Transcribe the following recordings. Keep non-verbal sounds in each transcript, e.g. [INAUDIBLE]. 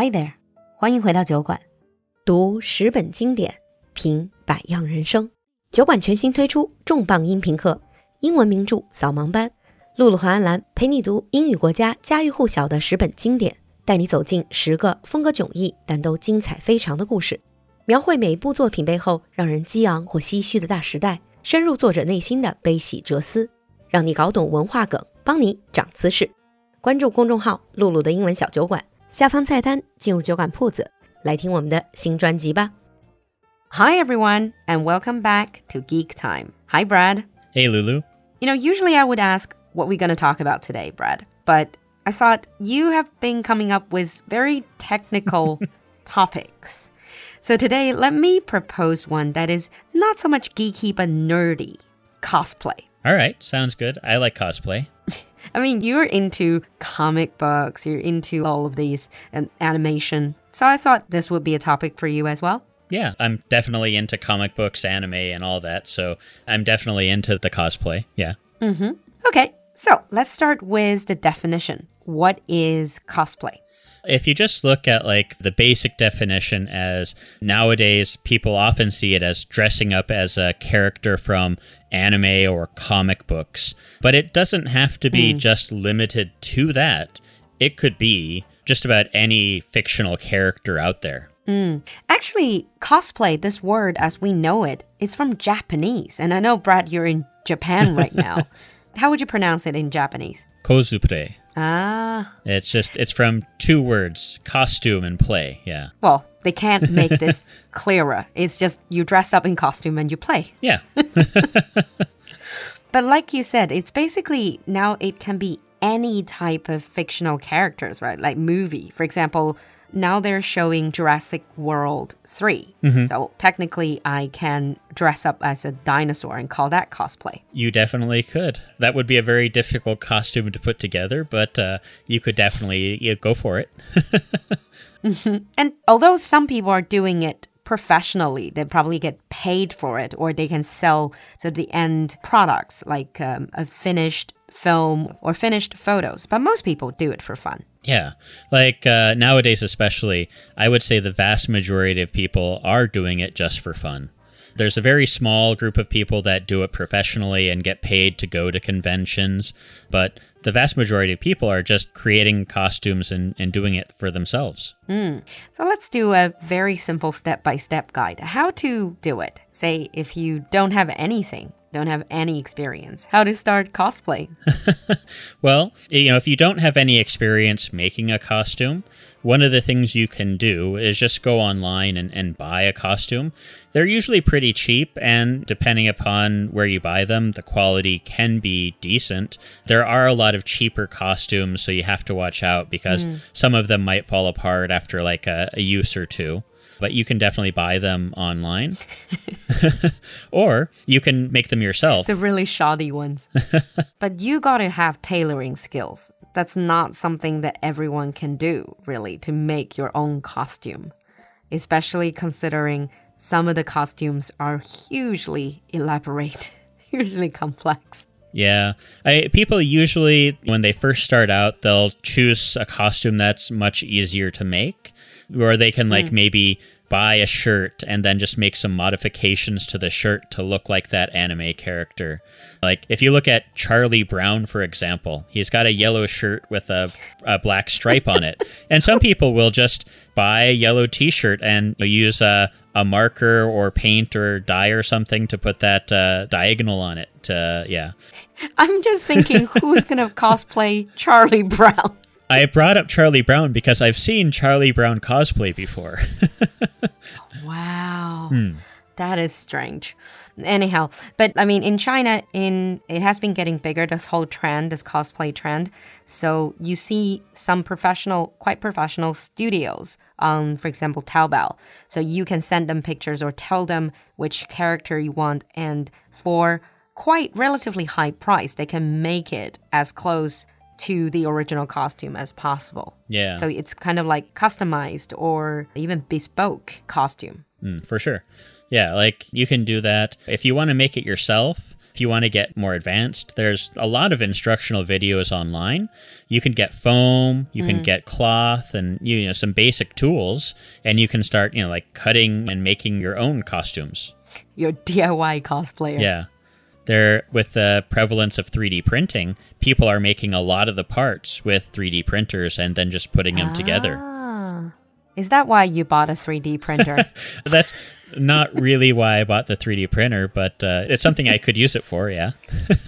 Hi there，欢迎回到酒馆，读十本经典，品百样人生。酒馆全新推出重磅音频课，英文名著扫盲班。露露和安兰陪你读英语国家家喻户晓的十本经典，带你走进十个风格迥异但都精彩非常的故事，描绘每一部作品背后让人激昂或唏嘘的大时代，深入作者内心的悲喜哲思，让你搞懂文化梗，帮你长姿势。关注公众号“露露的英文小酒馆”，下方菜单进入酒馆铺子，来听我们的新专辑吧。Hi everyone, and welcome back to Geek Time. Hi Brad. Hey, Lulu. You know, usually I would ask what we're going to talk about today, Brad, but I thought you have been coming up with very technical [LAUGHS] topics. So today, let me propose one that is not so much geeky but nerdy cosplay. All right, sounds good. I like cosplay. I mean, you're into comic books, you're into all of these and animation. So I thought this would be a topic for you as well. Yeah, I'm definitely into comic books, anime, and all that. So I'm definitely into the cosplay. Yeah. Mm-hmm. Okay, so let's start with the definition. What is cosplay? If you just look at like the basic definition as nowadays people often see it as dressing up as a character from anime or comic books, but it doesn't have to be hmm. just limited to that. It could be just about any fictional character out there. Hmm. Actually, cosplay, this word as we know it, is from Japanese. And I know, Brad, you're in Japan right [LAUGHS] now. How would you pronounce it in Japanese? Cosplay. Ah, It's just it's from two words, costume and play. Yeah. well, they can't [LAUGHS] make this clearer. It's just you dress up in costume and you play. Yeah. [LAUGHS] But like you said, it's basically now it can be any type of fictional characters, right? Like movie. For example, now they're showing Jurassic World 3. So technically, I can dress up as a dinosaur and call that cosplay. You definitely could. That would be a very difficult costume to put together, but uh, you could definitely yeah, go for it. [LAUGHS] And although some people are doing it professionally, they probably get paid for it or they can sell to the end products like um, a finished film or finished photos. But most people do it for fun. yeah. Like uh, nowadays, especially, I would say the vast majority of people are doing it just for fun. There's a very small group of people that do it professionally and get paid to go to conventions, but the vast majority of people are just creating costumes and, and doing it for themselves. So let's do a very simple step by step guide. How to do it. Say if you don't have anything, don't have any experience, how to start cosplay. [LAUGHS] Well, you know, if you don't have any experience making a costume, one of the things you can do is just go online and, and buy a costume. They're usually pretty cheap, and depending upon where you buy them, the quality can be decent. There are a lot of cheaper costumes, so you have to watch out because hmm. some of them might fall apart after like a, a use or two. But you can definitely buy them online. [LAUGHS] or you can make them yourself. the really shoddy ones. [LAUGHS] but you got to have tailoring skills. That's not something that everyone can do, really, to make your own costume, especially considering some of the costumes are hugely elaborate, [LAUGHS] hugely complex. Yeah. I, people usually, when they first start out, they'll choose a costume that's much easier to make, where they can, like, maybe buy a shirt and then just make some modifications to the shirt to look like that anime character. Like, if you look at Charlie Brown, for example, he's got a yellow shirt with a, a black stripe on it. [LAUGHS] And some people will just buy a yellow t shirt and use a, a marker or paint or dye or something to put that uh, diagonal on it. To, yeah. I'm just thinking who's going [LAUGHS] to cosplay Charlie Brown? I brought up Charlie Brown because I've seen Charlie Brown cosplay before. [LAUGHS] Wow. Hmm. That is strange. Anyhow, but I mean in China in it has been getting bigger this whole trend, this cosplay trend. So you see some professional quite professional studios on for example Taobao. So you can send them pictures or tell them which character you want and for quite relatively high price they can make it as close to the original costume as possible. Yeah. So it's kind of like customized or even bespoke costume. Mm, for sure. Yeah, like you can do that. If you want to make it yourself, If you want to get more advanced, there's a lot of instructional videos online. You can get foam, you can get cloth, and you know some basic tools, and you can start you know like cutting and making your own costumes. Your DIY cosplayer. Yeah. There, with the prevalence of 3D printing, people are making a lot of the parts with 3D printers and then just putting them together. Ah. Is that why you bought a 3D printer? [LAUGHS] That's not really why I bought the 3D printer, but uh, it's something I could use it for, yeah.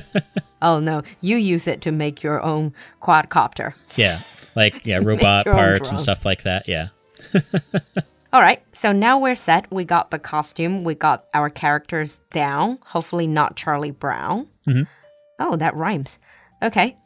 [LAUGHS] oh no, you use it to make your own quadcopter. Yeah. Like, yeah, [LAUGHS] robot parts and stuff like that, yeah. All right, so now we're set. We got the costume, we got our characters down. Hopefully, not Charlie Brown. Mm-hmm. Oh, that rhymes. Okay.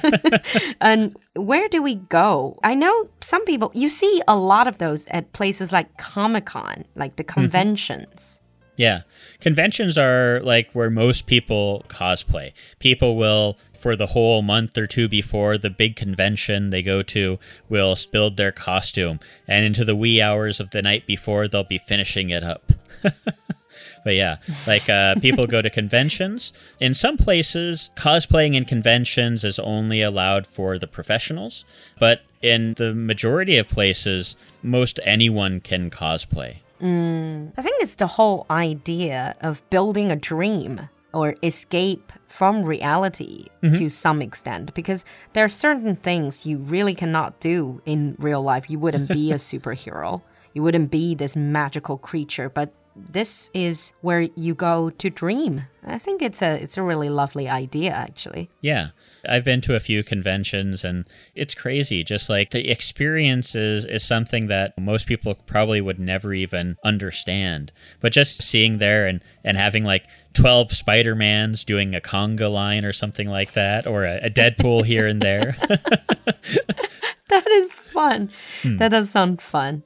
[LAUGHS] and where do we go? I know some people, you see a lot of those at places like Comic Con, like the mm-hmm. conventions. Yeah. Conventions are like where most people cosplay. People will, for the whole month or two before the big convention they go to, will build their costume. And into the wee hours of the night before, they'll be finishing it up. [LAUGHS] but yeah, like uh, people go to conventions. In some places, cosplaying in conventions is only allowed for the professionals. But in the majority of places, most anyone can cosplay. I think it's the whole idea of building a dream or escape from reality mm-hmm. to some extent because there are certain things you really cannot do in real life. You wouldn't be a [LAUGHS] superhero. You wouldn't be this magical creature, but this is where you go to dream. I think it's a it's a really lovely idea actually. Yeah. I've been to a few conventions and it's crazy. Just like the experiences is, something that most people probably would never even understand. But just seeing there and, and having like 12 Spider-Mans doing a conga line or something like that, or a, a Deadpool here and there. [LAUGHS] [LAUGHS] That is fun. Hmm. That does sound fun.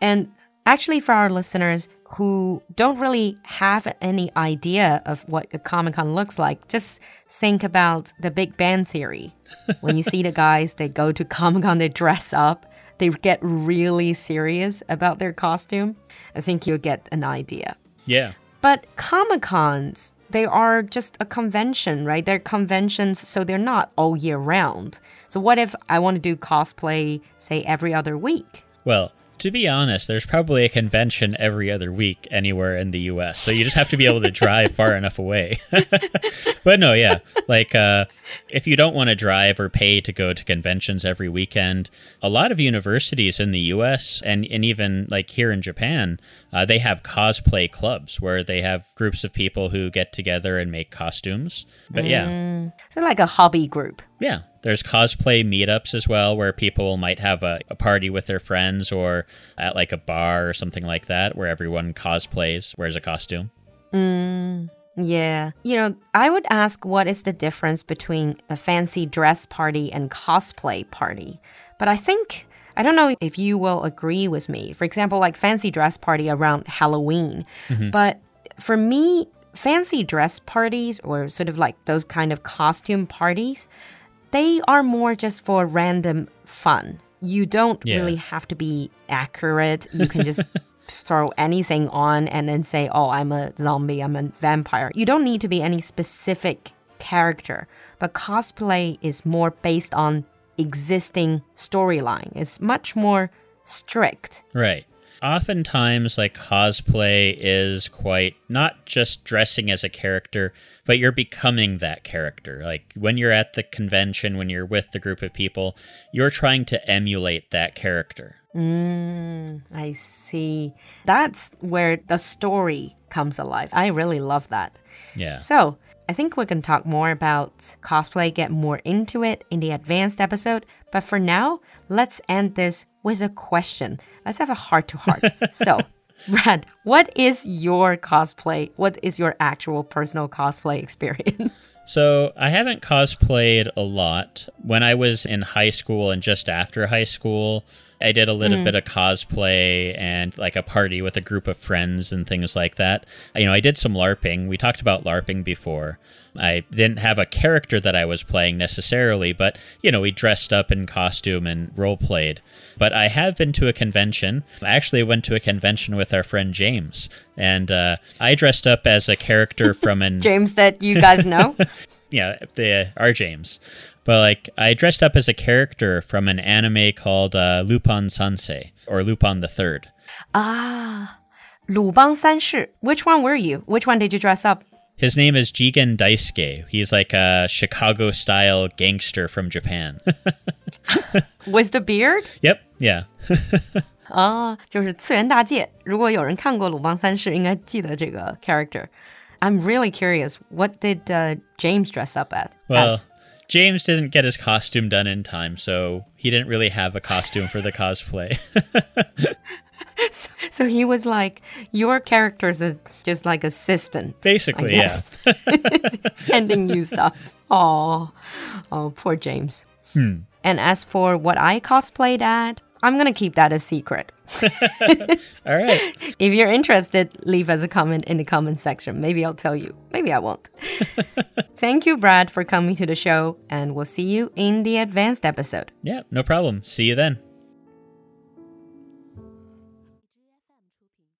And actually, for our listeners who don't really have any idea of what a Comic Con looks like, just think about the Big Bang Theory. [LAUGHS] when you see the guys, they go to Comic Con, they dress up, they get really serious about their costume. I think you'll get an idea. yeah. But Comic Cons, they are just a convention, right? They're conventions, so they're not all year round. So, what if I want to do cosplay, say, every other week? Well, to be honest, there's probably a convention every other week anywhere in the US. So you just have to be able to drive far [LAUGHS] enough away. [LAUGHS] but no, yeah. Like uh, if you don't want to drive or pay to go to conventions every weekend, a lot of universities in the US and, and even like here in Japan, uh, they have cosplay clubs where they have groups of people who get together and make costumes. But yeah. So, like a hobby group. Yeah. There's cosplay meetups as well where people might have a, a party with their friends or at like a bar or something like that where everyone cosplays, wears a costume. Mm, yeah. You know, I would ask what is the difference between a fancy dress party and cosplay party. But I think I don't know if you will agree with me. For example, like fancy dress party around Halloween. Mm-hmm. But for me, fancy dress parties or sort of like those kind of costume parties, they are more just for random fun. You don't Yeah. really have to be accurate. You can just [LAUGHS] throw anything on and then say, oh, I'm a zombie, I'm a vampire. You don't need to be any specific character. But cosplay is more based on existing storyline. It's much more strict. Right. Oftentimes, like cosplay is quite not just dressing as a character, but you're becoming that character. Like when you're at the convention, when you're with the group of people, you're trying to emulate that character. Mm, I see. That's where the story comes alive. I really love that. Yeah. So, I think we're going to talk more about cosplay, get more into it in the advanced episode. But for now, let's end this with a question. Let's have a heart to heart. [LAUGHS] So, Brad, what is your cosplay? What is your actual personal cosplay experience? [LAUGHS] So I haven't cosplayed a lot. When I was in high school and just after high school, I did a little bit of cosplay and like a party with a group of friends and things like that. You know, I did some LARPing. We talked about LARPing before. I didn't have a character that I was playing necessarily, but you know, we dressed up in costume and role played. But I have been to a convention. I actually went to a convention with our friend James, and uh, I dressed up as a character from an [LAUGHS] James that you guys know. [LAUGHS] yeah, the our James. But like, I dressed up as a character from an anime called uh, Lupin Sansei or Lupin the Third. ah, 鲁邦三世. Which one were you? Which one did you dress up? His name is Jigen Daisuke. He's like a Chicago style gangster from Japan. [LAUGHS] With the beard? yep, yeah. [LAUGHS] 啊，就是次元大介。如果有人看过《鲁邦三世》，应该记得这个 character。I'm really curious. What did uh, James dress up at? Well, as? James didn't get his costume done in time, so he didn't really have a costume for the [LAUGHS] cosplay. [LAUGHS] so, so he was like your character's is just like assistant. Basically, yeah. [LAUGHS] handing you stuff. Oh, oh, poor James. Hmm. And as for what I cosplayed at, I'm gonna keep that a secret. [LAUGHS] All right. If you're interested, leave us a comment in the comment section. Maybe I'll tell you. Maybe I won't. [LAUGHS] Thank you, Brad, for coming to the show, and we'll see you in the advanced episode. Yeah, no problem. See you then.